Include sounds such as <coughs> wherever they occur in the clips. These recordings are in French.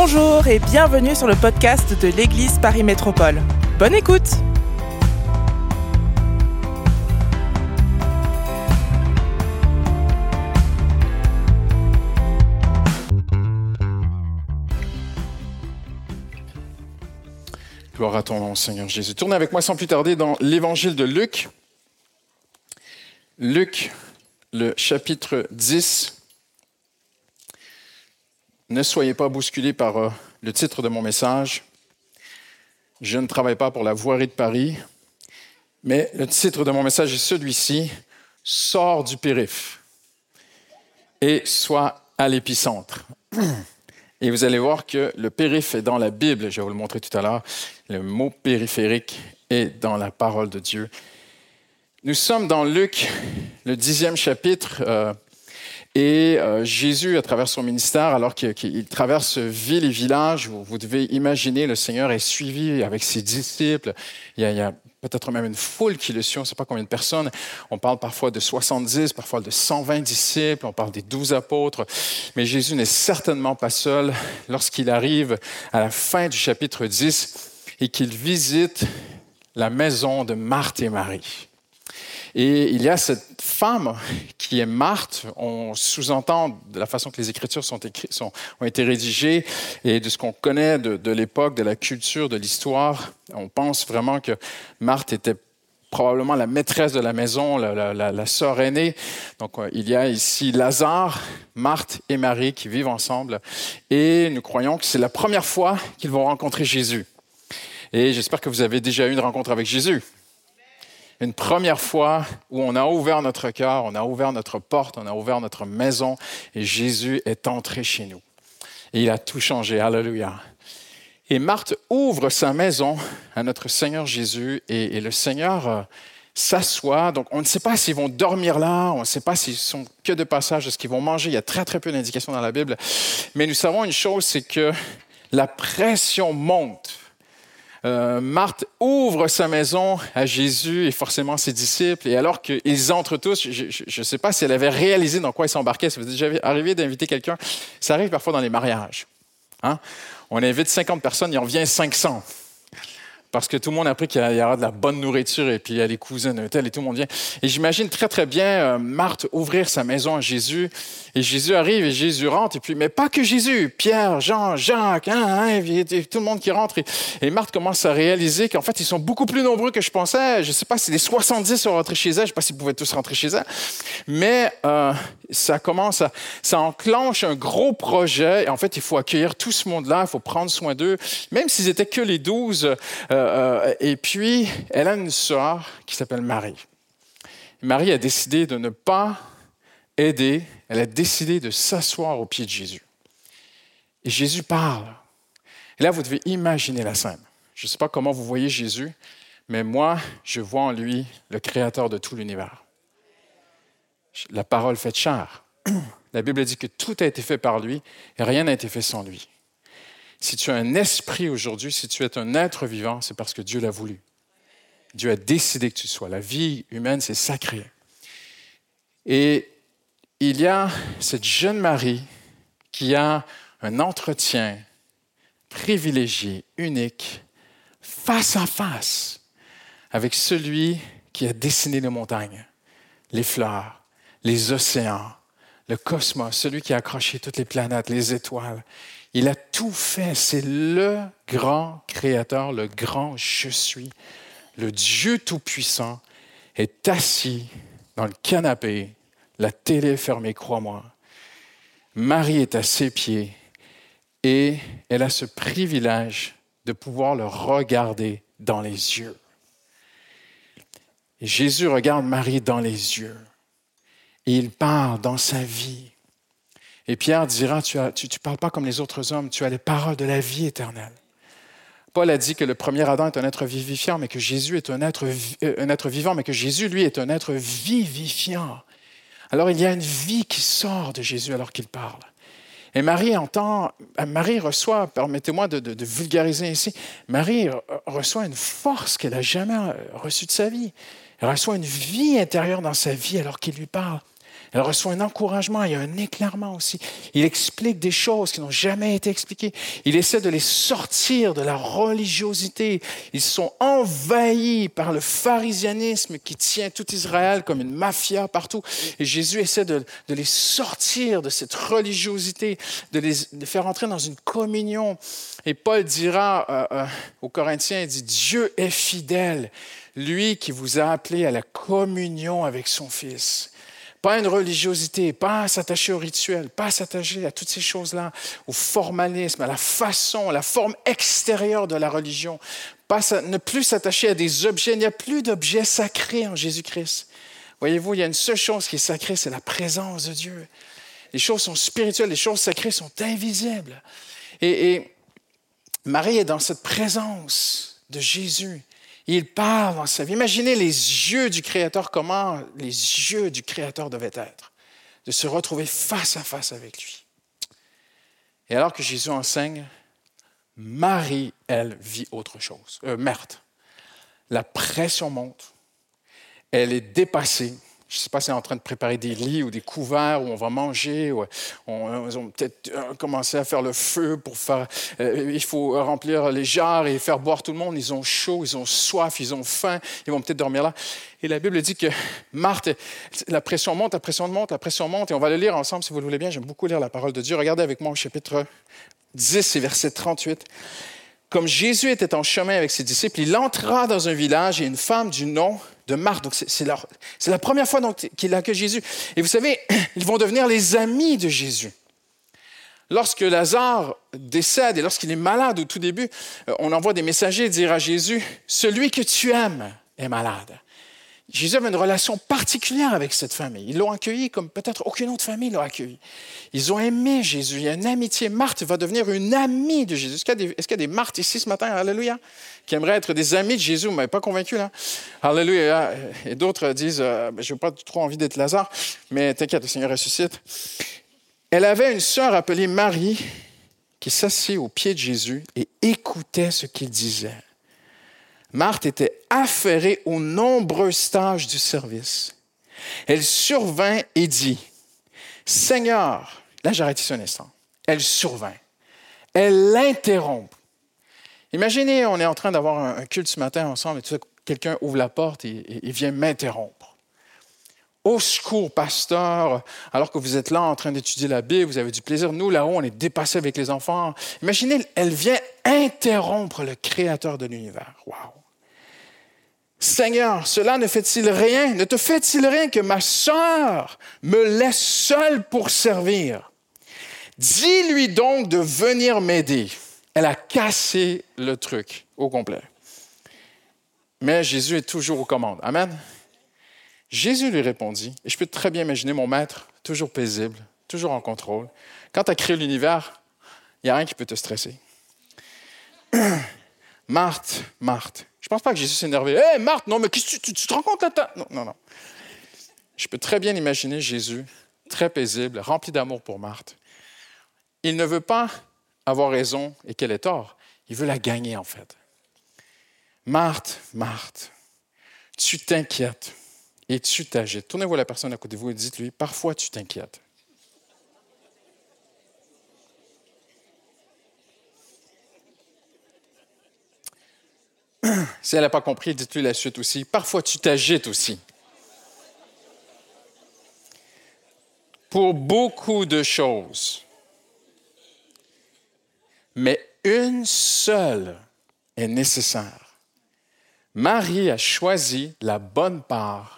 Bonjour et bienvenue sur le podcast de l'Église Paris Métropole. Bonne écoute Gloire à ton nom, Seigneur Jésus. Tournez avec moi sans plus tarder dans l'évangile de Luc. Luc, le chapitre 10. Ne soyez pas bousculés par euh, le titre de mon message. Je ne travaille pas pour la voirie de Paris, mais le titre de mon message est celui-ci Sors du périph' et sois à l'épicentre. <clears throat> Et vous allez voir que le périph' est dans la Bible, je vais vous le montrer tout à l'heure. Le mot périphérique est dans la parole de Dieu. Nous sommes dans Luc, le dixième chapitre. Euh, et euh, Jésus, à travers son ministère, alors qu'il traverse ville et village, vous, devez imaginer, le Seigneur est suivi avec ses disciples. Il y a, peut-être même une foule qui le suit, on ne sait pas combien de personnes. On parle parfois de 70, parfois de 120 disciples, on parle des douze apôtres. Mais Jésus n'est certainement pas seul lorsqu'il arrive à la fin du chapitre 10 et qu'il visite la maison de Marthe et Marie. Et il y a cette femme <laughs> qui est Marthe. On sous-entend de la façon que les Écritures sont sont, ont été rédigées et de ce qu'on connaît de, l'époque, de la culture, de l'histoire. On pense vraiment que Marthe était probablement la maîtresse de la maison, la, la, sœur aînée. Donc, euh, il y a ici Lazare, Marthe et Marie qui vivent ensemble. Et nous croyons que c'est la première fois qu'ils vont rencontrer Jésus. Et j'espère que vous avez déjà eu une rencontre avec Jésus une première fois où on a ouvert notre cœur, on a ouvert notre porte, on a ouvert notre maison et Jésus est entré chez nous. Et il a tout changé. Alléluia. Et Marthe ouvre sa maison à notre Seigneur Jésus et, le Seigneur euh, s'assoit. Donc, on ne sait pas s'ils vont dormir là, on ne sait pas s'ils sont que de passage, ce qu'ils vont manger. Il y a très, très peu d'indications dans la Bible. Mais nous savons une chose, c'est que la pression monte euh, Marthe ouvre sa maison à Jésus et forcément ses disciples. Et alors qu'ils entrent tous, je ne sais pas si elle avait réalisé dans quoi ils s'embarquaient. Ça vous est déjà arrivé d'inviter quelqu'un? Ça arrive parfois dans les mariages. Hein? On invite 50 personnes, il en vient 500 parce que tout le monde a appris qu'il y aura de la bonne nourriture et puis il y a les cousines et tout le monde vient. Et j'imagine très très bien euh, Marthe ouvrir sa maison à Jésus et Jésus arrive et Jésus rentre et puis mais pas que Jésus, Pierre, Jean, Jacques, hein, hein, tout le monde qui rentre et, Marthe commence à réaliser qu'en fait ils sont beaucoup plus nombreux que je pensais. Je sais pas si les 70 sont rentrés chez elle, je sais pas s'ils pouvaient tous rentrer chez elle, mais euh, ça commence, à, ça enclenche un gros projet et en fait il faut accueillir tout ce monde-là, il faut prendre soin d'eux, même s'ils étaient que les 12. Euh, et puis, elle a une sœur qui s'appelle Marie. Marie a décidé de ne pas aider, elle a décidé de s'asseoir au pied de Jésus. Et Jésus parle. Et là, vous devez imaginer la scène. Je ne sais pas comment vous voyez Jésus, mais moi, je vois en lui le créateur de tout l'univers. La parole faite chair. La Bible dit que tout a été fait par lui et rien n'a été fait sans lui. Si tu as un esprit aujourd'hui, si tu es un être vivant, c'est parce que Dieu l'a voulu. Dieu a décidé que tu sois. La vie humaine, c'est sacré. Et il y a cette jeune Marie qui a un entretien privilégié, unique, face à face avec celui qui a dessiné les montagnes, les fleurs, les océans, le cosmos, celui qui a accroché toutes les planètes, les étoiles, il a tout fait. C'est le grand créateur, le grand je suis. Le Dieu Tout-Puissant est assis dans le canapé, la télé fermée, crois-moi. Marie est à ses pieds et elle a ce privilège de pouvoir le regarder dans les yeux. Jésus regarde Marie dans les yeux et il parle dans sa vie. Et Pierre dira, tu ne parles pas comme les autres hommes, tu as les paroles de la vie éternelle. Paul a dit que le premier Adam est un être vivifiant, mais que Jésus est un être, euh, vivant, mais que Jésus, lui, est un être vivifiant. Alors il y a une vie qui sort de Jésus alors qu'il parle. Et Marie entend, Marie reçoit, permettez-moi de, de, vulgariser ici, Marie reçoit une force qu'elle n'a jamais reçue de sa vie. Elle reçoit une vie intérieure dans sa vie alors qu'il lui parle. Elle reçoit un encouragement, a un éclairement aussi. Il explique des choses qui n'ont jamais été expliquées. Il essaie de les sortir de la religiosité. Ils sont envahis par le pharisianisme qui tient tout Israël comme une mafia partout. Et Jésus essaie de, les sortir de cette religiosité, de les faire entrer dans une communion. Et Paul dira euh, euh, aux Corinthiens, il dit, Dieu est fidèle, lui qui vous a appelé à la communion avec son Fils. Pas une religiosité, pas s'attacher au rituel, pas s'attacher à toutes ces choses-là, au formalisme, à la façon, à la forme extérieure de la religion. Pas, ne plus s'attacher à des objets. Il n'y a plus d'objets sacrés en Jésus-Christ. Voyez-vous, il y a une seule chose qui est sacrée, c'est la présence de Dieu. Les choses sont spirituelles, les choses sacrées sont invisibles. Et, et Marie est dans cette présence de Jésus. Il parle dans sa vie. Imaginez les yeux du Créateur, comment les yeux du Créateur devaient être, de se retrouver face à face avec lui. Et alors que Jésus enseigne, Marie, elle, vit autre chose. Euh, La pression monte. Elle est dépassée. Je ne sais pas si elle est en train de préparer des lits ou des couverts où on va manger. Ou on, ils ont peut-être euh, commencé à faire le feu pour faire. Euh, il faut remplir les jarres et faire boire tout le monde. Ils ont chaud, ils ont soif, ils ont faim. Ils vont peut-être dormir là. Et la Bible dit que Marthe, la pression monte, la pression monte, la pression monte. Et on va le lire ensemble si vous le voulez bien. J'aime beaucoup lire la parole de Dieu. Regardez avec moi au chapitre 10 et verset 38. Comme Jésus était en chemin avec ses disciples, il entra dans un village et une femme du nom de Marthe. Donc, c'est la, première fois qu'il accueille Jésus. Et vous savez, <clears throat> ils vont devenir les amis de Jésus. Lorsque Lazare décède et lorsqu'il est malade au tout début, euh, on envoie des messagers dire à Jésus, Celui que tu aimes est malade. Jésus avait une relation particulière avec cette famille. Ils l'ont accueilli comme peut-être aucune autre famille l'a accueilli. Ils ont aimé Jésus. Il y a une amitié. Marthe va devenir une amie de Jésus. Est-ce qu'il y, a des, Marthes ici ce matin? Alléluia. Qui aimeraient être des amis de Jésus. M'avez pas convaincu, là. Alléluia. Et d'autres disent, euh, ben, je n'ai pas trop envie d'être Lazare, mais t'inquiète, le Seigneur ressuscite. Elle avait une sœur appelée Marie qui s'assit au pied de Jésus et écoutait ce qu'il disait. Marthe était affairée aux nombreux stages du service. Elle survint et dit, Seigneur, là j'arrête ici un instant, elle survint, elle l'interrompt. Imaginez, on est en train d'avoir un, culte ce matin ensemble et quelqu'un ouvre la porte et vient m'interrompre. Au secours, pasteur, alors que vous êtes là en train d'étudier la Bible, vous avez du plaisir. Nous, là-haut, on est dépassés avec les enfants. Imaginez, elle vient interrompre le Créateur de l'univers. Wow! Seigneur, cela ne fait-il rien, ne te fait-il rien que ma sœur me laisse seule pour servir? Dis-lui donc de venir m'aider. Elle a cassé le truc au complet. Mais Jésus est toujours aux commandes. Amen. Jésus lui répondit, et je peux très bien imaginer mon maître, toujours paisible, toujours en contrôle. Quand tu as créé l'univers, il n'y a rien qui peut te stresser. <clears throat> Marthe, Marthe, je pense pas que Jésus s'est énervé. Hé, Marthe, non, mais tu, tu, te rends compte là Non, non, non. Je peux très bien imaginer Jésus, très paisible, rempli d'amour pour Marthe. Il ne veut pas avoir raison et qu'elle ait tort. Il veut la gagner, en fait. Marthe, Marthe, tu t'inquiètes et tu t'agites. Tournez-vous la personne à côté de vous et dites-lui, parfois tu t'inquiètes. <clears throat> Si elle n'a pas compris, dites-lui la suite aussi. Parfois, tu t'agites aussi. Pour beaucoup de choses. Mais une seule est nécessaire. Marie a choisi la bonne part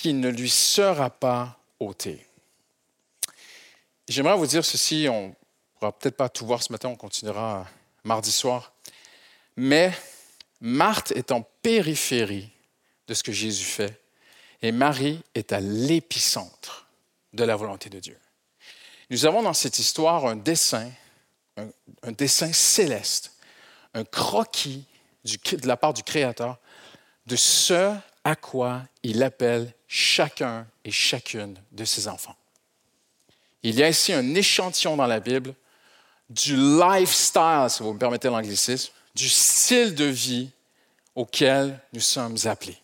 qui ne lui sera pas ôtée. J'aimerais vous dire ceci, on ne pourra peut-être pas tout voir ce matin, on continuera mardi soir, mais Marthe est en périphérie de ce que Jésus fait et Marie est à l'épicentre de la volonté de Dieu. Nous avons dans cette histoire un dessin, un, dessin céleste, un croquis de la part du Créateur de ce à quoi il appelle chacun et chacune de ses enfants. Il y a ici un échantillon dans la Bible du lifestyle, si vous me permettez l'anglicisme, du style de vie auquel nous sommes appelés.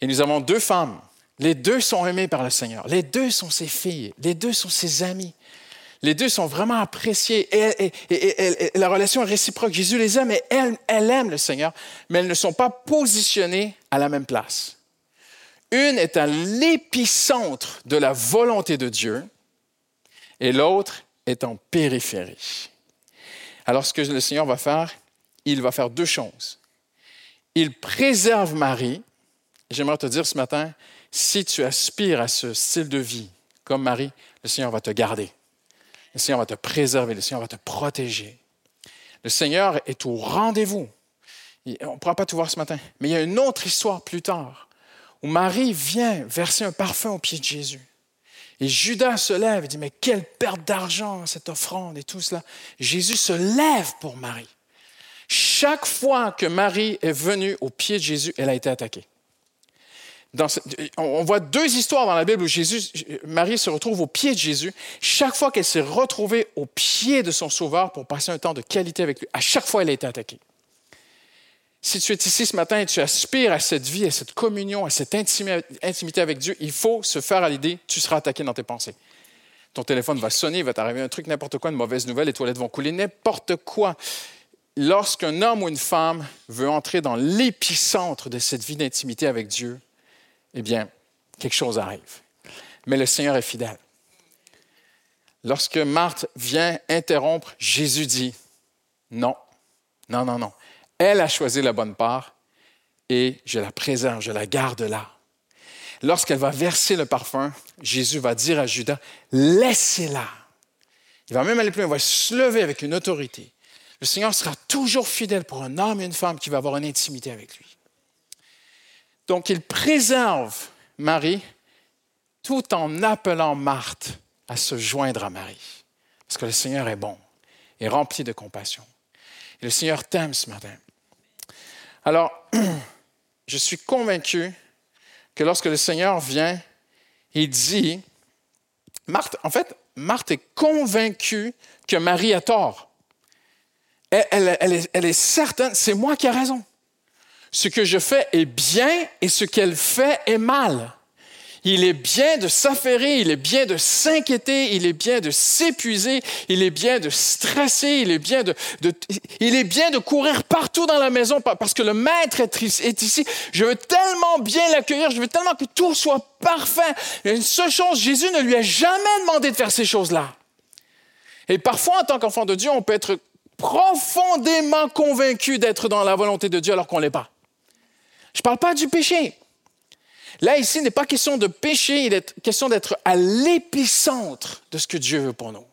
Et nous avons deux femmes Les deux sont aimés par le Seigneur. Les deux sont ses filles. Les deux sont ses amis. Les deux sont vraiment appréciés. Et, la relation est réciproque. Jésus les aime et elle, elle aime le Seigneur, mais elles ne sont pas positionnées à la même place. Une est à l'épicentre de la volonté de Dieu et l'autre est en périphérie. Alors ce que le Seigneur va faire, il va faire deux choses. Il préserve Marie. J'aimerais te dire ce matin, si tu aspires à ce style de vie comme Marie, le Seigneur va te garder. Le Seigneur va te préserver, le Seigneur va te protéger. Le Seigneur est au rendez-vous. On ne pourra pas tout voir ce matin, mais il y a une autre histoire plus tard où Marie vient verser un parfum au pied de Jésus. Et Judas se lève et dit, mais quelle perte d'argent cette offrande et tout cela. Jésus se lève pour Marie. Chaque fois que Marie est venue au pied de Jésus, elle a été attaquée on voit deux histoires dans la Bible où Jésus, Marie se retrouve au pied de Jésus. Chaque fois qu'elle s'est retrouvée au pied de son Sauveur pour passer un temps de qualité avec lui, à chaque fois elle a été attaquée. Si tu es ici ce matin et tu aspires à cette vie, à cette communion, à cette intimité avec Dieu, il faut se faire à l'idée, tu seras attaqué dans tes pensées. Ton téléphone va sonner, il va t'arriver un truc, n'importe quoi, une mauvaise nouvelle, les toilettes vont couler, n'importe quoi. Lorsqu'un homme ou une femme veut entrer dans l'épicentre de cette vie d'intimité avec Dieu, eh bien, quelque chose arrive. Mais le Seigneur est fidèle. Lorsque Marthe vient interrompre, Jésus dit, non, non, non, non. Elle a choisi la bonne part et je la préserve, je la garde là. Lorsqu'elle va verser le parfum, Jésus va dire à Judas, laissez-la. Il va même aller plus loin, il va se lever avec une autorité. Le Seigneur sera toujours fidèle pour un homme et une femme qui va avoir une intimité avec lui. Donc, il préserve Marie tout en appelant Marthe à se joindre à Marie. Parce que le Seigneur est bon et rempli de compassion. Et le Seigneur t'aime ce matin. Alors, <clears throat> je suis convaincu que lorsque le Seigneur vient, il dit, Marthe, en fait, Marthe est convaincue que Marie a tort. Elle, est, elle est certaine, c'est moi qui ai raison ce que je fais est bien et ce qu'elle fait est mal. Il est bien de s'affairer, il est bien de s'inquiéter, il est bien de s'épuiser, il est bien de stresser, il est bien de, il est bien de courir partout dans la maison parce que le maître est, ici. Je veux tellement bien l'accueillir, je veux tellement que tout soit parfait. Il une seule chose, Jésus ne lui a jamais demandé de faire ces choses-là. Et parfois, en tant qu'enfant de Dieu, on peut être profondément convaincu d'être dans la volonté de Dieu alors qu'on ne l'est pas. Je ne parle pas du péché. Là, ici, il n'est pas question de péché, il est question d'être à l'épicentre de ce que Dieu veut pour nous.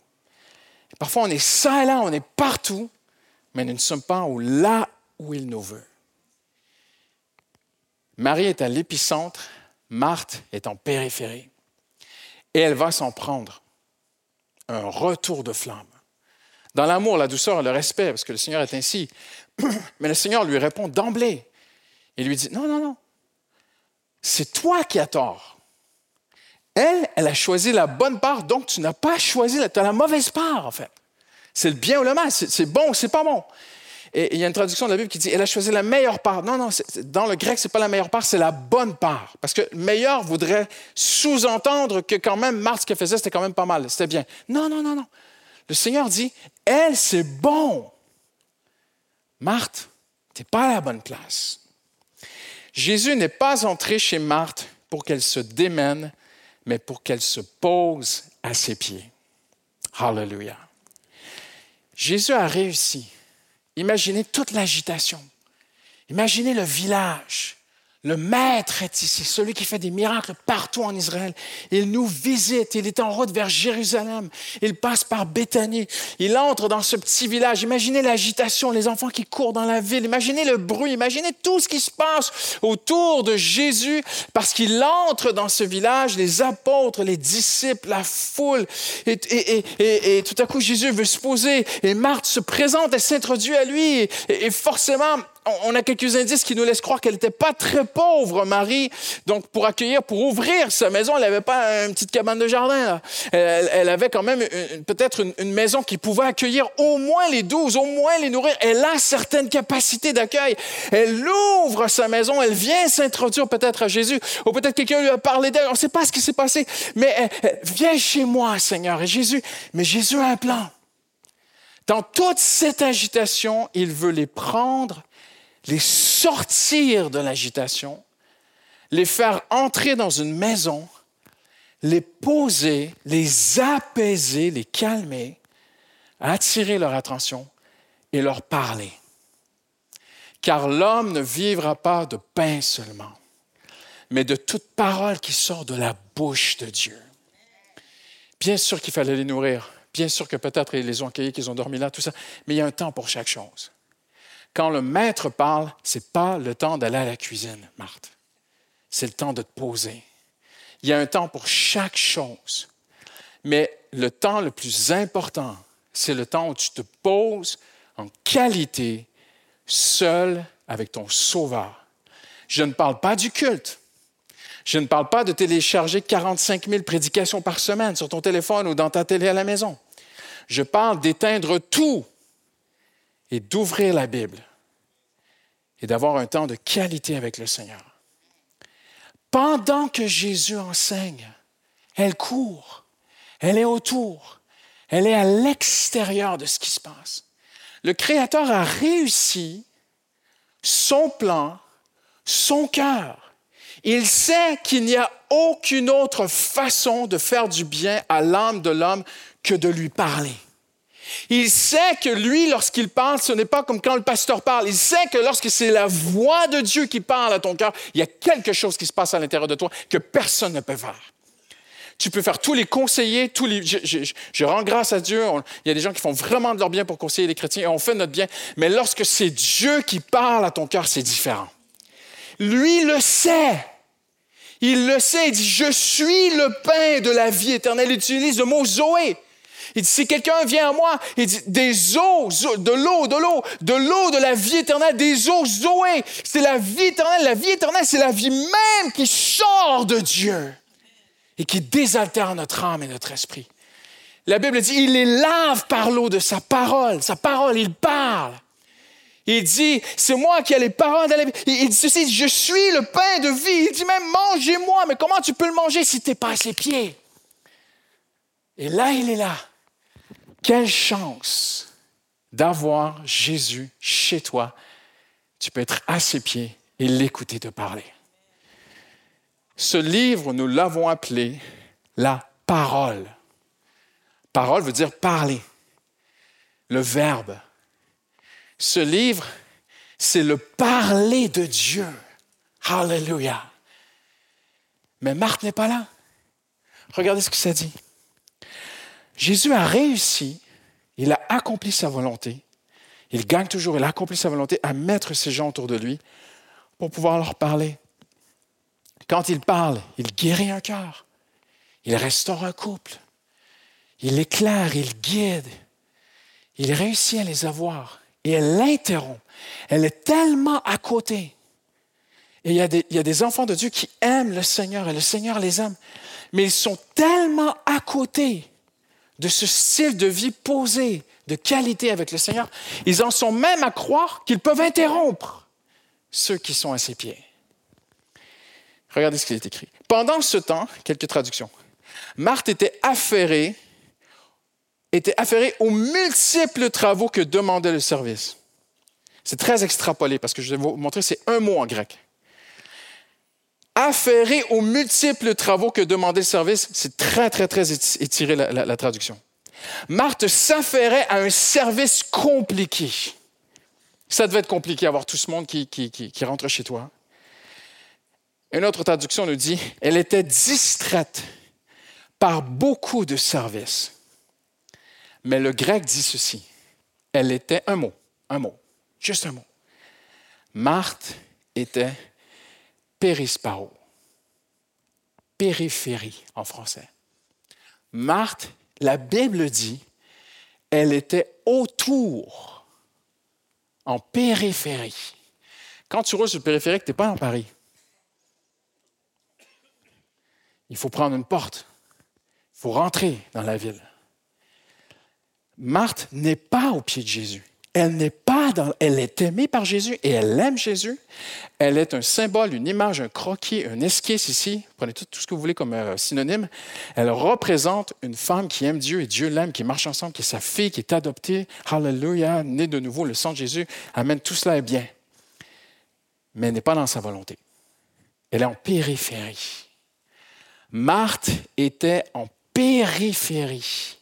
parfois, on est ça et là, on est partout, mais nous ne sommes pas là où il nous veut. Marie est à l'épicentre, Marthe est en périphérie. Et elle va s'en prendre. Un retour de flamme. Dans l'amour, la douceur, le respect, parce que le Seigneur est ainsi. <clears throat> Mais le Seigneur lui répond d'emblée. Il lui dit, non, non, non, c'est toi qui as tort. Elle, elle a choisi la bonne part, donc tu n'as pas choisi, tu as la mauvaise part, en fait. C'est le bien ou le mal, c'est bon ou c'est pas bon. Et il y a une traduction de la Bible qui dit, elle a choisi la meilleure part. Non, non, dans le grec, c'est pas la meilleure part, c'est la bonne part. Parce que meilleur voudrait sous-entendre que quand même, Marthe, ce qu'elle faisait, c'était quand même pas mal, c'était bien. Non, non, non, non. Le Seigneur dit, elle, c'est bon. Marthe, tu n'es pas à la bonne place. Jésus n'est pas entré chez Marthe pour qu'elle se démène, mais pour qu'elle se pose à ses pieds. Hallelujah. Jésus a réussi. Imaginez toute l'agitation. Imaginez le village. Le Maître est ici, celui qui fait des miracles partout en Israël. Il nous visite, il est en route vers Jérusalem, il passe par Béthanie, il entre dans ce petit village. Imaginez l'agitation, les enfants qui courent dans la ville, imaginez le bruit, imaginez tout ce qui se passe autour de Jésus parce qu'il entre dans ce village, les apôtres, les disciples, la foule. Et, tout à coup, Jésus veut se poser et Marthe se présente, elle s'introduit à lui et forcément, on a quelques indices qui nous laissent croire qu'elle n'était pas très pauvre, Marie. Donc, pour accueillir, pour ouvrir sa maison, elle n'avait pas une petite cabane de jardin. Elle, avait quand même peut-être une, maison qui pouvait accueillir au moins les douze, au moins les nourrir. Elle a certaines capacités d'accueil. Elle ouvre sa maison, elle vient s'introduire peut-être à Jésus, ou peut-être quelqu'un lui a parlé d'elle. On ne sait pas ce qui s'est passé, mais viens chez moi, Seigneur. Et Jésus, mais Jésus a un plan. Dans toute cette agitation, il veut les prendre, les sortir de l'agitation, les faire entrer dans une maison, les poser, les apaiser, les calmer, attirer leur attention et leur parler. Car l'homme ne vivra pas de pain seulement, mais de toute parole qui sort de la bouche de Dieu. Bien sûr qu'il fallait les nourrir, Bien sûr que peut-être ils les ont accueillis, qu'ils ont dormi là, tout ça, mais il y a un temps pour chaque chose. Quand le maître parle, ce n'est pas le temps d'aller à la cuisine, Marthe. C'est le temps de te poser. Il y a un temps pour chaque chose. Mais le temps le plus important, c'est le temps où tu te poses en qualité, seul avec ton Sauveur. Je ne parle pas du culte. Je ne parle pas de télécharger 45 000 prédications par semaine sur ton téléphone ou dans ta télé à la maison. Je parle d'éteindre tout et d'ouvrir la Bible et d'avoir un temps de qualité avec le Seigneur. Pendant que Jésus enseigne, elle court, elle est autour, elle est à l'extérieur de ce qui se passe. Le Créateur a réussi son plan, son cœur. Il sait qu'il n'y a aucune autre façon de faire du bien à l'âme de l'homme que de lui parler. Il sait que lui, lorsqu'il parle, ce n'est pas comme quand le pasteur parle. Il sait que lorsque c'est la voix de Dieu qui parle à ton cœur, il y a quelque chose qui se passe à l'intérieur de toi que personne ne peut faire. Tu peux faire tous les conseillers, tous les. Je, rends grâce à Dieu. il y a des gens qui font vraiment de leur bien pour conseiller les chrétiens et on fait notre bien. Mais lorsque c'est Dieu qui parle à ton cœur, c'est différent. Lui le sait. Il le sait. Il dit Je suis le pain de la vie éternelle. Il utilise le mot Zoé. Il dit, si quelqu'un vient à moi, il dit, des eaux, de l'eau, de l'eau, de l'eau de la vie éternelle, des eaux Zoé. C'est la vie éternelle. La vie éternelle, c'est la vie même qui sort de Dieu et qui désaltère notre âme et notre esprit. La Bible dit, il les lave par l'eau de sa parole. Sa parole, il parle. Il dit, c'est moi qui ai les paroles de la vie. Il dit ceci, je suis le pain de vie. Il dit même, mangez-moi. Mais comment tu peux le manger si tu n'es pas à ses pieds? Et là, il est là. Quelle chance d'avoir Jésus chez toi. Tu peux être à ses pieds et l'écouter te parler. Ce livre, nous l'avons appelé la parole. Parole veut dire parler, le verbe. Ce livre, c'est le parler de Dieu. Hallelujah. Mais Marc n'est pas là. Regardez ce que ça dit. Jésus a réussi, il a accompli sa volonté, il gagne toujours, il a accompli sa volonté à mettre ces gens autour de lui pour pouvoir leur parler. Quand il parle, il guérit un cœur, il restaure un couple, il éclaire, il guide, il réussit à les avoir et elle l'interrompt. Elle est tellement à côté. Et il y a des enfants de Dieu qui aiment le Seigneur et le Seigneur les aime, mais ils sont tellement à côté de ce style de vie posé, de qualité avec le Seigneur, ils en sont même à croire qu'ils peuvent interrompre ceux qui sont à ses pieds. Regardez ce qui est écrit. Pendant ce temps, quelques traductions. Marthe était affairée, était affairée aux multiples travaux que demandait le service. C'est très extrapolé parce que je vais vous montrer, c'est un mot en grec affairé aux multiples travaux que demandait le service. C'est très, très, très étiré la, traduction. Marthe s'affairait à un service compliqué. Ça devait être compliqué avoir tout ce monde qui, qui rentre chez toi. Une autre traduction nous dit, elle était distraite par beaucoup de services. Mais le grec dit ceci, elle était un mot, un mot, juste un mot. Marthe était périsparo, périphérie en français. Marthe, la Bible dit, elle était autour, en périphérie. Quand tu roules sur le périphérique, tu n'es pas dans Paris. Il faut prendre une porte. Il faut rentrer dans la ville. Marthe n'est pas au pied de Jésus. Elle n'est pas dans, elle est aimée par Jésus et elle aime Jésus. Elle est un symbole, une image, un croquis, un esquisse ici. Prenez tout, ce que vous voulez comme euh, synonyme. Elle représente une femme qui aime Dieu et Dieu l'aime, qui marche ensemble, qui est sa fille, qui est adoptée. Hallelujah, née de nouveau, le sang de Jésus amène tout cela est bien. Mais elle n'est pas dans sa volonté. Elle est en périphérie. Marthe était en périphérie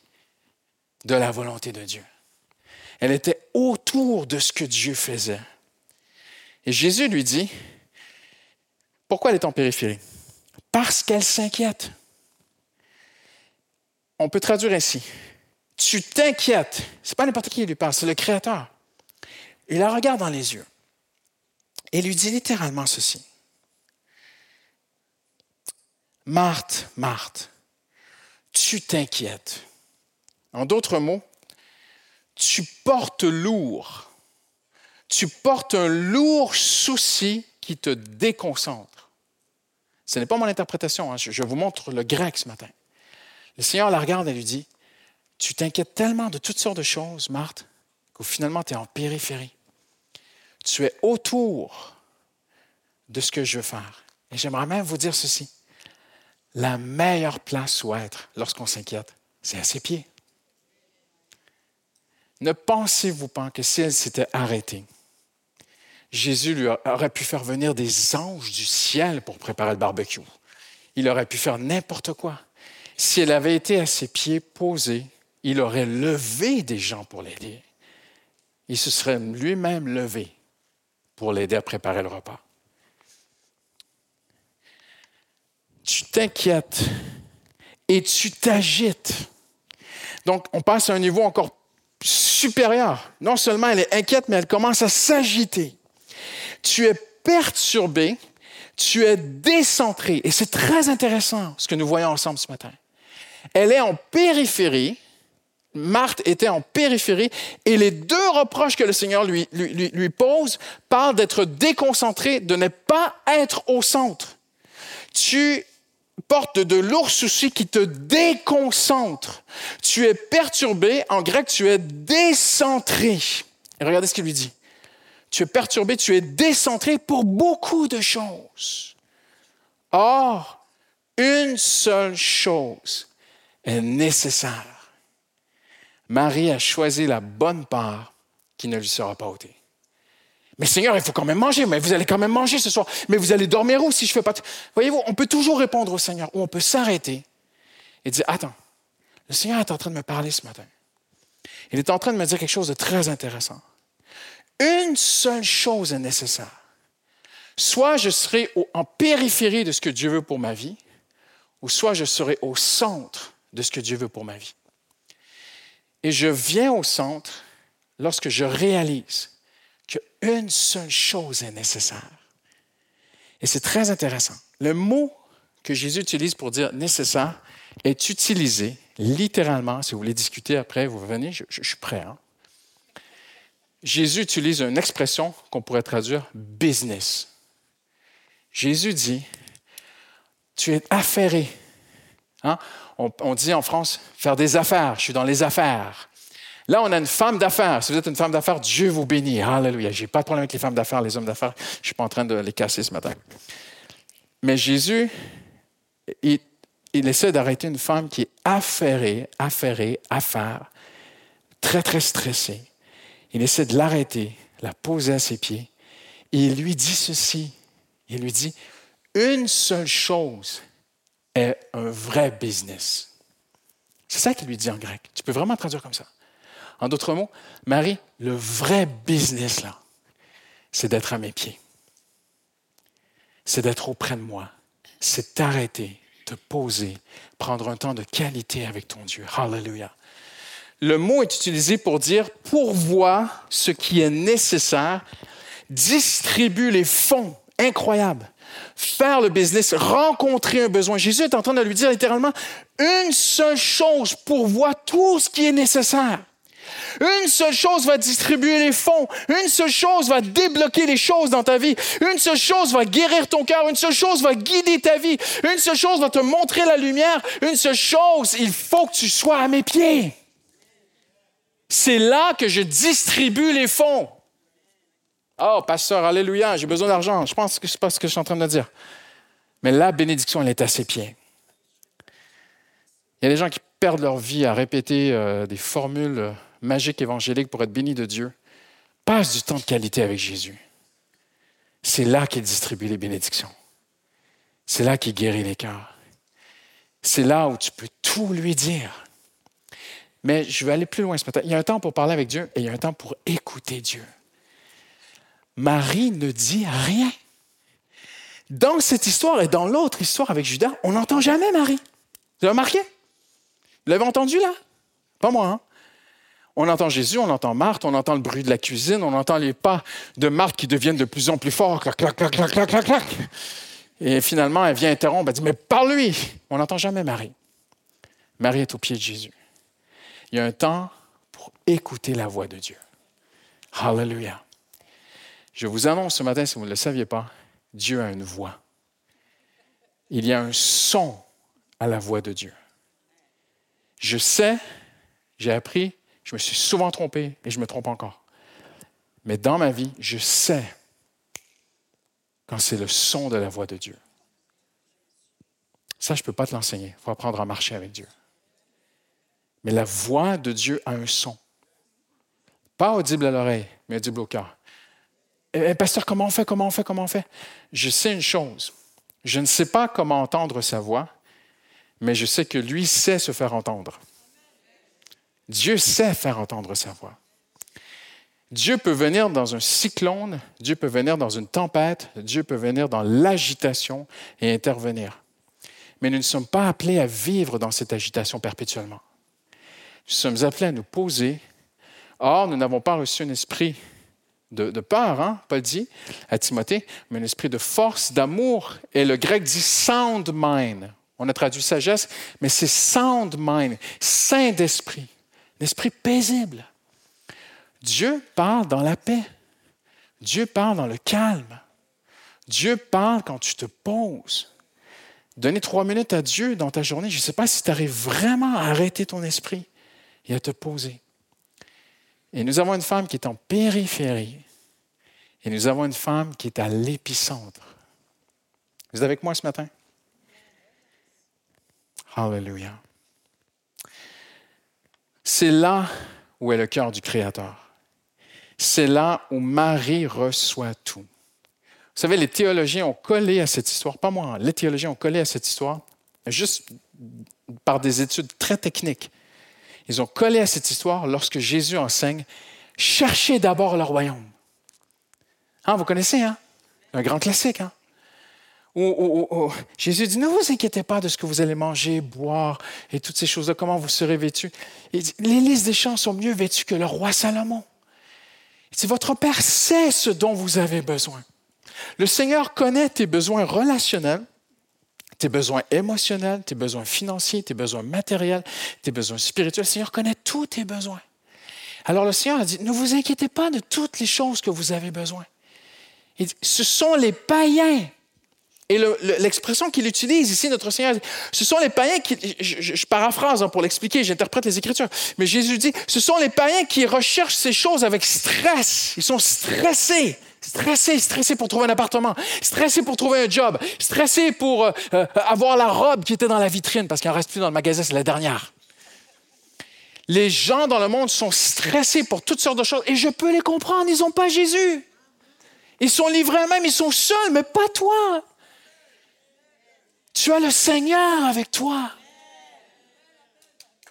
de la volonté de Dieu. Elle était autour de ce que Dieu faisait. Et Jésus lui dit, pourquoi elle est en périphérie? Parce qu'elle s'inquiète. On peut traduire ainsi. Tu t'inquiètes. Ce n'est pas n'importe qui qui lui parle, c'est le Créateur. Il la regarde dans les yeux et lui dit littéralement ceci. Marthe, Marthe, tu t'inquiètes. En d'autres mots, tu portes lourd. Tu portes un lourd souci qui te déconcentre. Ce n'est pas mon interprétation, hein. je vous montre le grec ce matin. Le Seigneur la regarde et lui dit, tu t'inquiètes tellement de toutes sortes de choses, Marthe, qu'au finalement tu es en périphérie. Tu es autour de ce que je veux faire. Et j'aimerais même vous dire ceci. La meilleure place où être lorsqu'on s'inquiète, c'est à ses pieds. Ne pensez-vous pas que si elle s'était arrêtée, Jésus lui aurait pu faire venir des anges du ciel pour préparer le barbecue? Il aurait pu faire n'importe quoi. Si elle avait été à ses pieds posée, il aurait levé des gens pour l'aider. Il se serait lui-même levé pour l'aider à préparer le repas. Tu t'inquiètes et tu t'agites. Donc, on passe à un niveau encore supérieure. Non seulement elle est inquiète, mais elle commence à s'agiter. Tu es perturbé, tu es décentré. Et c'est très intéressant ce que nous voyons ensemble ce matin. Elle est en périphérie. Marthe était en périphérie et les deux reproches que le Seigneur lui, lui, lui pose parlent d'être déconcentré, de ne pas être au centre. Tu porte de lourds soucis qui te déconcentrent. Tu es perturbé, en grec, tu es décentré. Et regardez ce qu'il lui dit. Tu es perturbé, tu es décentré pour beaucoup de choses. Or, une seule chose est nécessaire. Marie a choisi la bonne part qui ne lui sera pas ôtée. Mais Seigneur, il faut quand même manger, mais vous allez quand même manger ce soir. Mais vous allez dormir où si je fais pas... Voyez-vous, on peut toujours répondre au Seigneur, ou on peut s'arrêter et dire, attends, le Seigneur est en train de me parler ce matin. Il est en train de me dire quelque chose de très intéressant. Une seule chose est nécessaire. Soit je serai en périphérie de ce que Dieu veut pour ma vie, ou soit je serai au centre de ce que Dieu veut pour ma vie. Et je viens au centre lorsque je réalise qu'une seule chose est nécessaire. Et c'est très intéressant. Le mot que Jésus utilise pour dire nécessaire est utilisé littéralement. Si vous voulez discuter après, vous venez, je, suis prêt. Hein. Jésus utilise une expression qu'on pourrait traduire business. Jésus dit, tu es affairé. Hein? On, on, dit en France, faire des affaires, je suis dans les affaires. Là, on a une femme d'affaires. Si vous êtes une femme d'affaires, Dieu vous bénit. Alléluia. Je n'ai pas de problème avec les femmes d'affaires, les hommes d'affaires. Je ne suis pas en train de les casser ce matin. Mais Jésus, il, essaie d'arrêter une femme qui est affairée, affairée, affaire, très, très stressée. Il essaie de l'arrêter, la poser à ses pieds. Et il lui dit ceci. Il lui dit, une seule chose est un vrai business. C'est ça qu'il lui dit en grec. Tu peux vraiment traduire comme ça. En d'autres mots, Marie, le vrai business, là, c'est d'être à mes pieds. C'est d'être auprès de moi. C'est t'arrêter, te poser, prendre un temps de qualité avec ton Dieu. Hallelujah. Le mot est utilisé pour dire pourvois ce qui est nécessaire, distribue les fonds. Incroyable. Faire le business, rencontrer un besoin. Jésus est en train de lui dire littéralement une seule chose pourvois tout ce qui est nécessaire. Une seule chose va distribuer les fonds. Une seule chose va débloquer les choses dans ta vie. Une seule chose va guérir ton cœur. Une seule chose va guider ta vie. Une seule chose va te montrer la lumière. Une seule chose, il faut que tu sois à mes pieds. C'est là que je distribue les fonds. Oh, pasteur, alléluia, j'ai besoin d'argent. Je pense que c'est pas ce que je suis en train de dire. Mais la bénédiction, elle est à ses pieds. Il y a des gens qui perdent leur vie à répéter euh, des formules euh, magiques évangéliques pour être bénis de Dieu. Passe du temps de qualité avec Jésus. C'est là qu'il distribue les bénédictions. C'est là qu'il guérit les cœurs. C'est là où tu peux tout lui dire. Mais je vais aller plus loin ce matin. Il y a un temps pour parler avec Dieu et il y a un temps pour écouter Dieu. Marie ne dit rien. Dans cette histoire et dans l'autre histoire avec Judas, on n'entend jamais Marie. Vous avez remarqué? Vous l'avez entendu là? Pas moi, hein? On entend Jésus, on entend Marthe, on entend le bruit de la cuisine, on entend les pas de Marthe qui deviennent de plus en plus forts. Clac, clac, clac, clac, clac, clac, clac. Et finalement, elle vient interrompre, elle dit, mais parle-lui. On n'entend jamais Marie. Marie est au pied de Jésus. Il y a un temps pour écouter la voix de Dieu. Hallelujah. Je vous annonce ce matin, si vous ne le saviez pas, Dieu a une voix. Il y a un son à la voix de Dieu. Je sais, j'ai appris, je me suis souvent trompé et je me trompe encore. Mais dans ma vie, je sais quand c'est le son de la voix de Dieu. Ça, je ne peux pas te l'enseigner. Il faut apprendre à marcher avec Dieu. Mais la voix de Dieu a un son. Pas audible à l'oreille, mais audible au cœur. Eh, eh, pasteur, comment on fait, comment on fait, comment on fait? Je sais une chose. Je ne sais pas comment entendre sa voix, mais je sais que lui sait se faire entendre. Dieu sait faire entendre sa voix. Dieu peut venir dans un cyclone, Dieu peut venir dans une tempête, Dieu peut venir dans l'agitation et intervenir. Mais nous ne sommes pas appelés à vivre dans cette agitation perpétuellement. Nous sommes appelés à nous poser. Or, nous n'avons pas reçu un esprit de, peur, hein, Paul dit à Timothée, mais un esprit de force, d'amour. Et le grec dit sound mind. On a traduit sagesse, mais c'est sound mind, saint d'esprit, l'esprit paisible. Dieu parle dans la paix. Dieu parle dans le calme. Dieu parle quand tu te poses. Donner trois minutes à Dieu dans ta journée, je ne sais pas si tu arrives vraiment à arrêter ton esprit et à te poser. Et nous avons une femme qui est en périphérie et nous avons une femme qui est à l'épicentre. Vous êtes avec moi ce matin? Hallelujah. C'est là où est le cœur du Créateur. C'est là où Marie reçoit tout. Vous savez, les théologiens ont collé à cette histoire, pas moi, les théologiens ont collé à cette histoire, juste par des études très techniques. Ils ont collé à cette histoire lorsque Jésus enseigne Cherchez d'abord le royaume. Hein, vous connaissez, hein? Un grand classique, hein? Où, Jésus dit, ne vous inquiétez pas de ce que vous allez manger, boire et toutes ces choses-là, comment vous serez vêtus? Il dit, les listes des champs sont mieux vêtus que le roi Salomon. Il dit, votre Père sait ce dont vous avez besoin. Le Seigneur connaît tes besoins relationnels, tes besoins émotionnels, tes besoins financiers, tes besoins matériels, tes besoins spirituels. Le Seigneur connaît tous tes besoins. Alors le Seigneur a dit, ne vous inquiétez pas de toutes les choses que vous avez besoin. Il dit, ce sont les païens. Et l'expression qu'il utilise ici, notre Seigneur, ce sont les païens qui, je, paraphrase hein, pour l'expliquer, j'interprète les Écritures, mais Jésus dit, ce sont les païens qui recherchent ces choses avec stress. Ils sont stressés. Stressé, stressé pour trouver un appartement, stressé pour trouver un job, stressé pour euh, euh, avoir la robe qui était dans la vitrine parce qu'il n'en reste plus dans le magasin, c'est la dernière. Les gens dans le monde sont stressés pour toutes sortes de choses et je peux les comprendre, ils n'ont pas Jésus. Ils sont livrés eux-mêmes, ils sont seuls, mais pas toi. Tu as le Seigneur avec toi.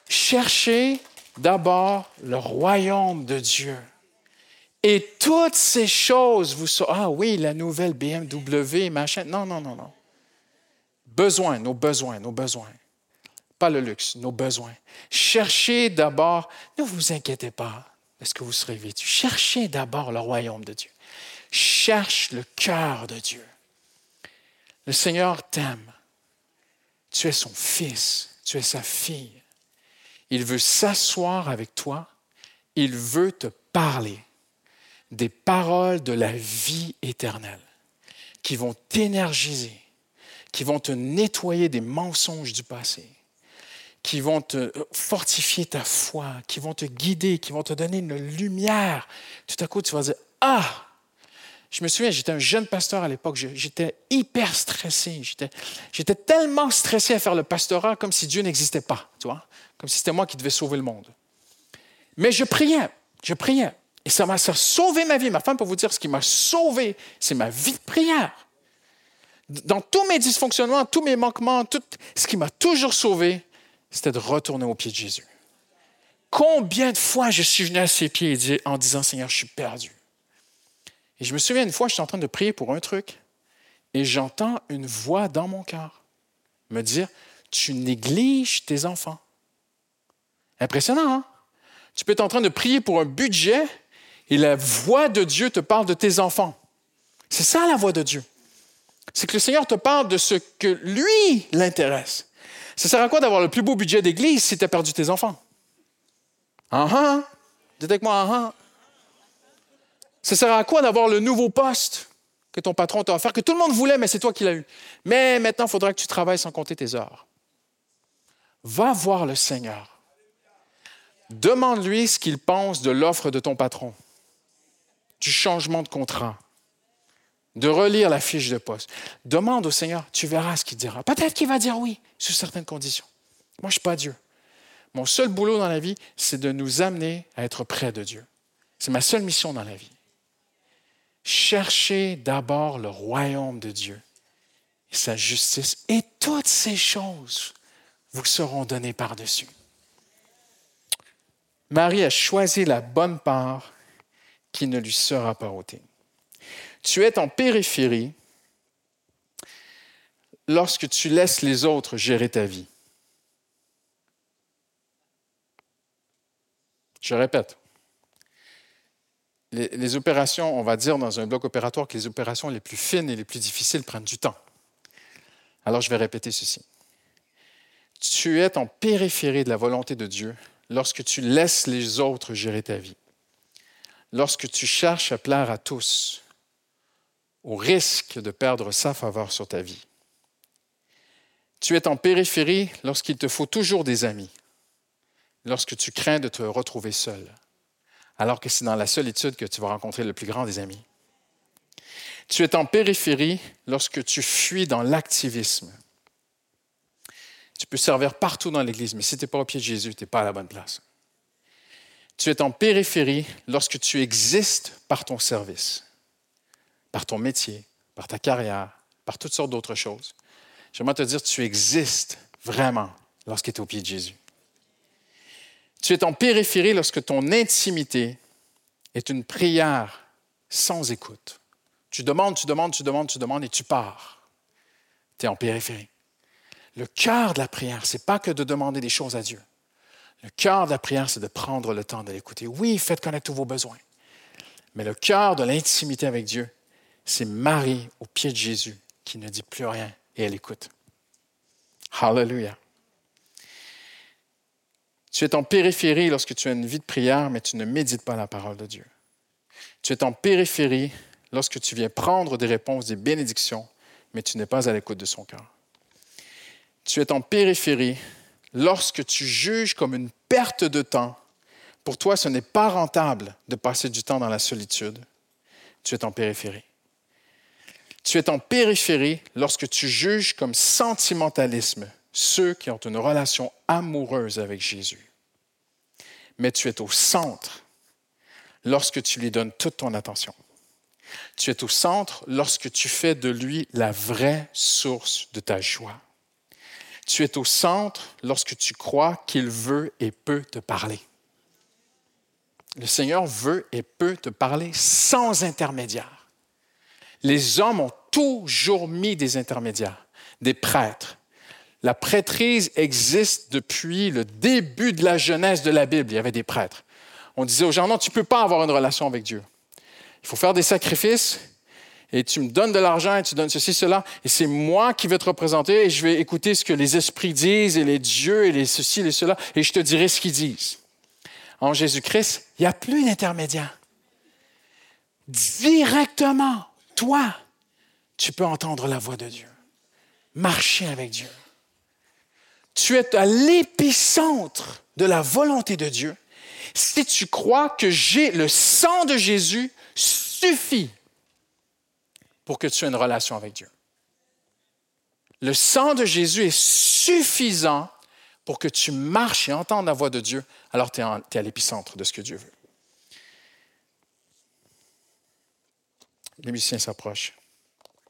Cherchez d'abord le royaume de Dieu. Et toutes ces choses vous sont. Ah oui, la nouvelle BMW, machin. Non, non, non, non. Besoins, nos besoins, nos besoins. Pas le luxe, nos besoins. Cherchez d'abord, ne vous inquiétez pas de ce que vous serez vêtus. Cherchez d'abord le royaume de Dieu. Cherche le cœur de Dieu. Le Seigneur t'aime. Tu es son fils, tu es sa fille. Il veut s'asseoir avec toi il veut te parler des paroles de la vie éternelle qui vont t'énergiser, qui vont te nettoyer des mensonges du passé, qui vont te fortifier ta foi, qui vont te guider, qui vont te donner une lumière. Tout à coup, tu vas dire, ah, je me souviens, j'étais un jeune pasteur à l'époque, j'étais hyper stressé. J'étais tellement stressé à faire le pastorat comme si Dieu n'existait pas, tu vois, comme si c'était moi qui devais sauver le monde. Mais je priais, je priais. Et ça m'a sauvé ma vie. Ma femme peut vous dire ce qui m'a sauvé, c'est ma vie de prière. Dans tous mes dysfonctionnements, tous mes manquements, ce qui m'a toujours sauvé, c'était de retourner aux pieds de Jésus. Combien de fois je suis venu à ses pieds en disant Seigneur, je suis perdu. Et je me souviens une fois, je suis en train de prier pour un truc et j'entends une voix dans mon cœur me dire Tu négliges tes enfants. Impressionnant, hein? Tu peux être en train de prier pour un budget et la voix de Dieu te parle de tes enfants. C'est ça la voix de Dieu. C'est que le Seigneur te parle de ce que lui l'intéresse. Ça sert à quoi d'avoir le plus beau budget d'église si tu as perdu tes enfants? Ah ah! Dites avec moi, ah ah! Ça sert à quoi d'avoir le nouveau poste que ton patron t'a offert, que tout le monde voulait, mais c'est toi qui l'as eu? Mais maintenant, il faudra que tu travailles sans compter tes heures. Va voir le Seigneur. Demande-lui ce qu'il pense de l'offre de ton patron, du changement de contrat, de relire la fiche de poste. Demande au Seigneur, tu verras ce qu'il dira. Peut-être qu'il va dire oui, sous certaines conditions. Moi, je ne suis pas Dieu. Mon seul boulot dans la vie, c'est de nous amener à être près de Dieu. C'est ma seule mission dans la vie. Cherchez d'abord le royaume de Dieu et sa justice, et toutes ces choses vous seront données par-dessus. Marie a choisi la bonne part qui ne lui sera pas ôtée. Tu es en périphérie lorsque tu laisses les autres gérer ta vie. Je répète, les, opérations, on va dire dans un bloc opératoire que les opérations les plus fines et les plus difficiles prennent du temps. Alors je vais répéter ceci. Tu es en périphérie de la volonté de Dieu lorsque tu laisses les autres gérer ta vie. Lorsque tu cherches à plaire à tous, au risque de perdre sa faveur sur ta vie. Tu es en périphérie lorsqu'il te faut toujours des amis, lorsque tu crains de te retrouver seul, alors que c'est dans la solitude que tu vas rencontrer le plus grand des amis. Tu es en périphérie lorsque tu fuis dans l'activisme. Tu peux servir partout dans l'Église, mais si tu n'es pas au pied de Jésus, tu n'es pas à la bonne place. Tu es en périphérie lorsque tu existes par ton service par ton métier, par ta carrière, par toutes sortes d'autres choses. J'aimerais te dire, tu existes vraiment lorsqu'il est au pied de Jésus. Tu es en périphérie lorsque ton intimité est une prière sans écoute. Tu demandes, tu demandes, tu demandes, tu demandes et tu pars. Tu es en périphérie. Le cœur de la prière, ce n'est pas que de demander des choses à Dieu. Le cœur de la prière, c'est de prendre le temps de l'écouter. Oui, faites connaître tous vos besoins. Mais le cœur de l'intimité avec Dieu, c'est Marie au pied de Jésus qui ne dit plus rien et elle écoute. Hallelujah. Tu es en périphérie lorsque tu as une vie de prière, mais tu ne médites pas la parole de Dieu. Tu es en périphérie lorsque tu viens prendre des réponses, des bénédictions, mais tu n'es pas à l'écoute de son cœur. Tu es en périphérie lorsque tu juges comme une perte de temps. Pour toi, ce n'est pas rentable de passer du temps dans la solitude. Tu es en périphérie. Tu es en périphérie lorsque tu juges comme sentimentalisme ceux qui ont une relation amoureuse avec Jésus. Mais tu es au centre lorsque tu lui donnes toute ton attention. Tu es au centre lorsque tu fais de lui la vraie source de ta joie. Tu es au centre lorsque tu crois qu'il veut et peut te parler. Le Seigneur veut et peut te parler sans intermédiaire les hommes ont toujours mis des intermédiaires, des prêtres. La prêtrise existe depuis le début de la jeunesse de la Bible. Il y avait des prêtres. On disait aux gens, non, tu ne peux pas avoir une relation avec Dieu. Il faut faire des sacrifices et tu me donnes de l'argent et tu donnes ceci, cela, et c'est moi qui vais te représenter et je vais écouter ce que les esprits disent et les dieux et les ceci et les cela, et je te dirai ce qu'ils disent. en Jésus-Christ, il n'y a plus d'intermédiaire. Directement, toi, tu peux entendre la voix de Dieu, marcher avec Dieu. Tu es à l'épicentre de la volonté de Dieu si tu crois que j'ai le sang de Jésus suffit pour que tu aies une relation avec Dieu. Le sang de Jésus est suffisant pour que tu marches et entendes la voix de Dieu, alors tu es, à l'épicentre de ce que Dieu veut. Les musiciens s'approchent.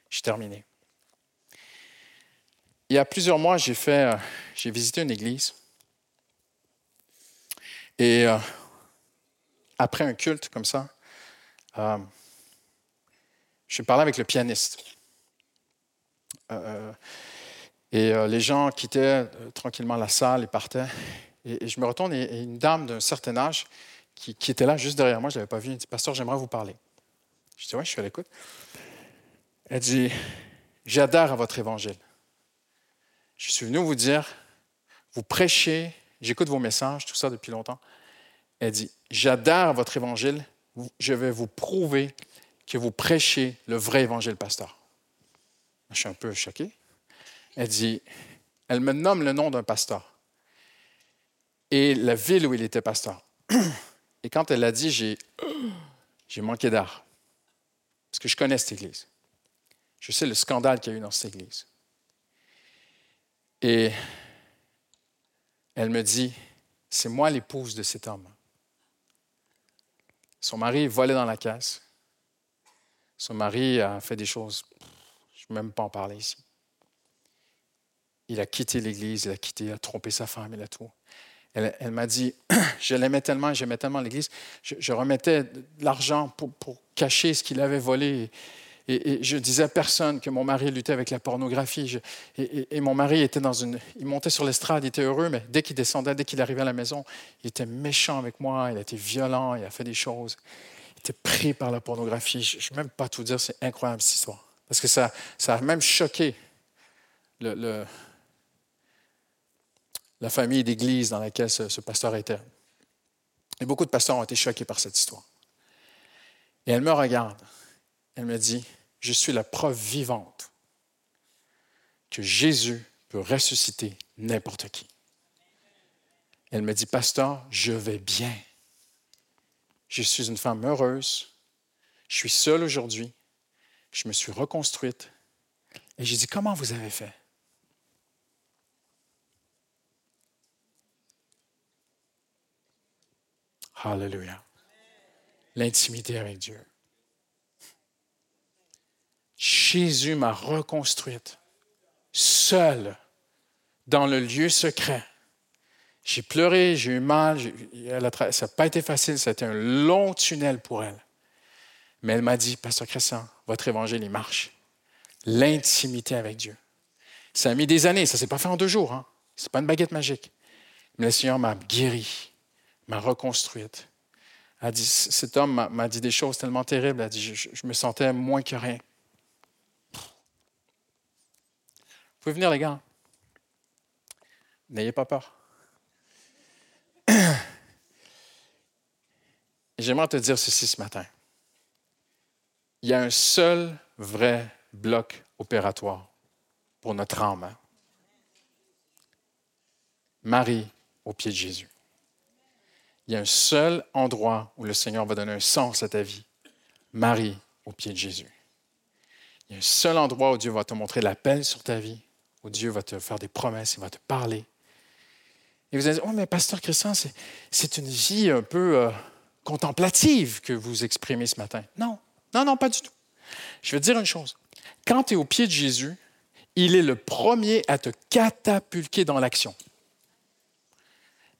J'ai terminé. Il y a plusieurs mois, j'ai fait, euh, j'ai visité une église. Et euh, après un culte comme ça, euh, je parlais avec le pianiste. Et euh, les gens quittaient tranquillement la salle et partaient. Et, je me retourne et, une dame d'un certain âge qui, était là juste derrière moi, je ne l'avais pas vue, elle dit Pasteur, j'aimerais vous parler. Je dis Oui, je suis à l'écoute. Elle dit J'adhère à votre évangile. Je suis venu vous dire Vous prêchez, j'écoute vos messages, tout ça depuis longtemps. Elle dit J'adhère à votre évangile, je vais vous prouver que vous prêchez le vrai évangile, pasteur. Je suis un peu choqué. Elle dit, elle me nomme le nom d'un pasteur et la ville où il était pasteur. Et quand elle l'a dit, j'ai, j'ai manqué d'air. Parce que je connais cette église. Je sais le scandale qu'il y a eu dans cette église. Et elle me dit, c'est moi l'épouse de cet homme. Son mari volait dans la caisse. Son mari a fait des choses, je ne vais même pas en parler ici. Il a quitté l'Église, il a quitté, il a trompé sa femme, il a tout. Elle, m'a dit, <clears throat> je l'aimais tellement, j'aimais tellement l'Église, je, remettais de l'argent pour, cacher ce qu'il avait volé. Et, je disais à personne que mon mari luttait avec la pornographie. et, mon mari était dans une... Il montait sur l'estrade, il était heureux, mais dès qu'il descendait, dès qu'il arrivait à la maison, il était méchant avec moi, il a été violent, il a fait des choses. Il était pris par la pornographie. Je ne vais même pas tout dire, c'est incroyable cette histoire. Parce que ça, ça a même choqué la famille d'église dans laquelle ce, pasteur était. Et beaucoup de pasteurs ont été choqués par cette histoire. Et elle me regarde. Elle me dit, je suis la preuve vivante que Jésus peut ressusciter n'importe qui. Elle me dit, pasteur, je vais bien. Je suis une femme heureuse. Je suis seule aujourd'hui. Je me suis reconstruite. Et j'ai dit, comment vous avez fait? Alléluia. L'intimité avec Dieu. Jésus m'a reconstruite, seule, dans le lieu secret. J'ai pleuré, j'ai eu mal, ça n'a pas été facile, été un long tunnel pour elle. Mais elle m'a dit, Pasteur Christian, votre évangile, il marche. L'intimité avec Dieu. Ça a mis des années, ça ne s'est pas fait en deux jours. Hein. Ce n'est pas une baguette magique. Mais le Seigneur m'a guéri m'a reconstruite. Elle dit, cet homme m'a dit des choses tellement terribles. Elle dit, je, me sentais moins que rien. Vous pouvez venir, les gars. N'ayez pas peur. <coughs> J'aimerais te dire ceci ce matin. Il y a un seul vrai bloc opératoire pour notre âme. Hein. Marie au pied de Jésus. Il y a un seul endroit où le Seigneur va donner un sens à ta vie. Marie, au pied de Jésus. Il y a un seul endroit où Dieu va te montrer l'appel sur ta vie, où Dieu va te faire des promesses, il va te parler. Et vous allez dire, oh mais pasteur Christian, c'est une vie un peu euh, contemplative que vous exprimez ce matin. Non, non, non, pas du tout. Je veux te dire une chose. Quand tu es au pied de Jésus, il est le premier à te catapulter dans l'action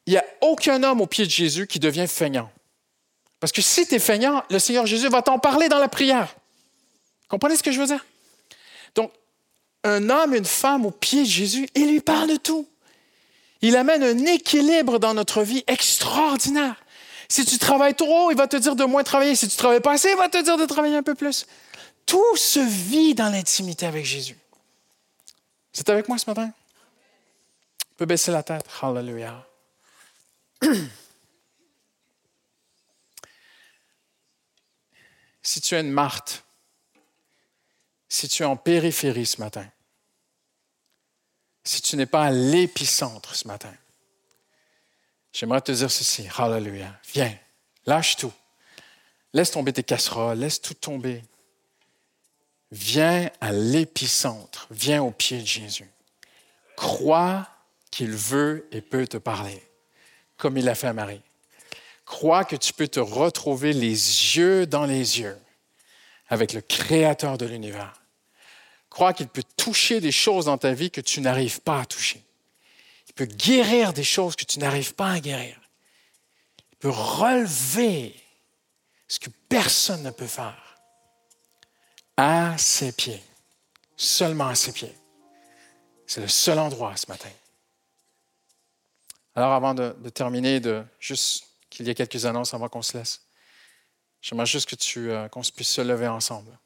il n'y a aucun homme au pied de Jésus qui devient feignant. Parce que si tu es feignant, le Seigneur Jésus va t'en parler dans la prière. Comprenez ce que je veux dire? un homme, une femme aux pieds de Jésus, il lui parle de tout. Il amène un équilibre dans notre vie extraordinaire. Si tu travailles trop, il va te dire de moins travailler. Si tu travailles pas assez, il va te dire de travailler un peu plus. Tout se vit dans l'intimité avec Jésus. C'est avec moi ce matin? Peut baisser la tête. Hallelujah. <clears throat> si tu es une Marthe, si tu es en périphérie ce matin, si tu n'es pas à l'épicentre ce matin, j'aimerais te dire ceci. Hallelujah. Viens, lâche tout. Laisse tomber tes casseroles, laisse tout tomber. Viens à l'épicentre, viens au pied de Jésus. Crois qu'il veut et peut te parler, comme il l'a fait à Marie. Crois que tu peux te retrouver les yeux dans les yeux avec le Créateur de l'univers. Crois qu'il peut toucher des choses dans ta vie que tu n'arrives pas à toucher. Il peut guérir des choses que tu n'arrives pas à guérir. Il peut relever ce que personne ne peut faire à ses pieds, seulement à ses pieds. C'est le seul endroit ce matin. Alors avant de, terminer, de juste qu'il y ait quelques annonces avant qu'on se laisse, j'aimerais juste que tu, euh, qu'on puisse se lever ensemble.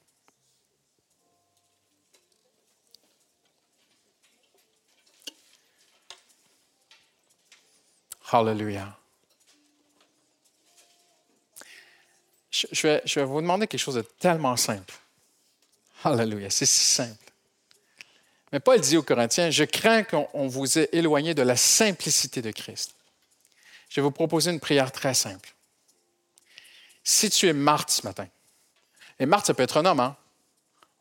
Hallelujah. Je, vais, vous demander quelque chose de tellement simple. Hallelujah, c'est si simple. Mais Paul dit aux Corinthiens, je crains qu'on vous ait éloigné de la simplicité de Christ. Je vais vous proposer une prière très simple. Si tu es Marthe ce matin, et Marthe, ça peut être un homme, hein?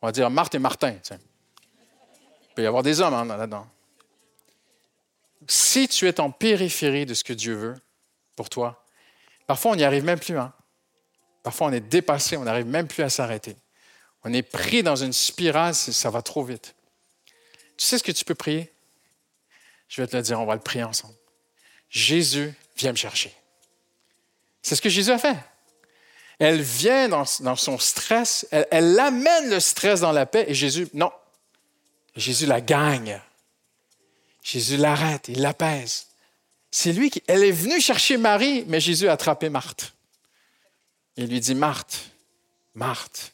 On va dire Marthe et Martin. Il peut y avoir des hommes hein, là-dedans. Si tu es en périphérie de ce que Dieu veut pour toi, parfois on n'y arrive même plus. Hein? Parfois on est dépassé, on n'arrive même plus à s'arrêter. On est pris dans une spirale, ça va trop vite. Tu sais ce que tu peux prier? Je vais te le dire, on va le prier ensemble. Jésus, viens me chercher. C'est ce que Jésus a fait. Elle vient dans, son stress, elle amène le stress dans la paix et Jésus, non. Jésus la gagne. Jésus l'arrête, il l'apaise. C'est lui qui. Elle est venue chercher Marie, mais Jésus a attrapé Marthe. Il lui dit Marthe, Marthe,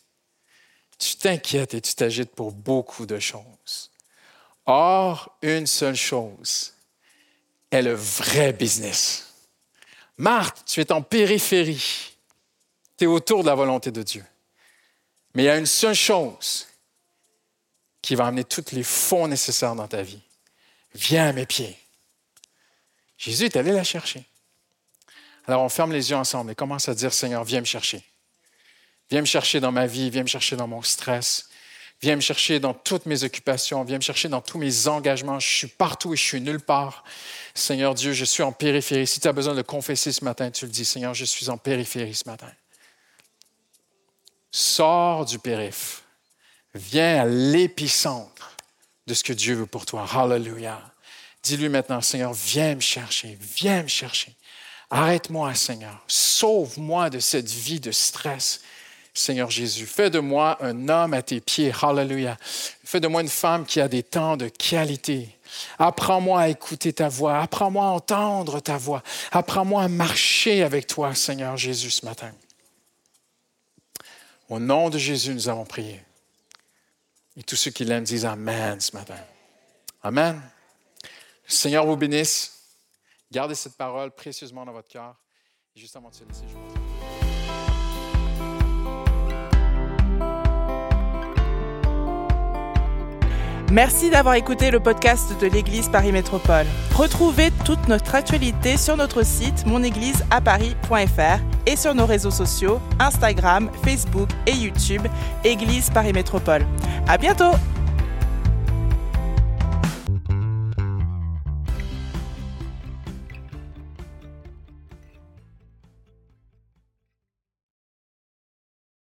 tu t'inquiètes et tu t'agites pour beaucoup de choses. Or, une seule chose est le vrai business. Marthe, tu es en périphérie. Tu es autour de la volonté de Dieu. Mais il y a une seule chose qui va amener tous les fonds nécessaires dans ta vie. Viens à mes pieds. Jésus est allé la chercher. Alors on ferme les yeux ensemble et commence à dire, Seigneur, viens me chercher. Viens me chercher dans ma vie, viens me chercher dans mon stress, viens me chercher dans toutes mes occupations, viens me chercher dans tous mes engagements. Je suis partout et je suis nulle part. Seigneur Dieu, je suis en périphérie. Si tu as besoin de confesser ce matin, tu le dis, Seigneur, je suis en périphérie ce matin. Sors du périph. Viens à l'épicentre de ce que Dieu veut pour toi. Hallelujah. Dis-lui maintenant, Seigneur, viens me chercher, viens me chercher. Arrête-moi, Seigneur. Sauve-moi de cette vie de stress. Seigneur Jésus, fais de moi un homme à tes pieds. Hallelujah. Fais de moi une femme qui a des temps de qualité. Apprends-moi à écouter ta voix. Apprends-moi à entendre ta voix. Apprends-moi à marcher avec toi, Seigneur Jésus, ce matin. Au nom de Jésus, nous avons prié. Et tous ceux qui l'aiment disent Amen ce matin. Amen. Le Seigneur vous bénisse. Gardez cette parole précieusement dans votre cœur. Juste avant de se laisser, je vous Merci d'avoir écouté le podcast de l'Église Paris Métropole. Retrouvez toute notre actualité sur notre site monégliseaparis.fr et sur nos réseaux sociaux Instagram, Facebook et YouTube Église Paris Métropole. À bientôt!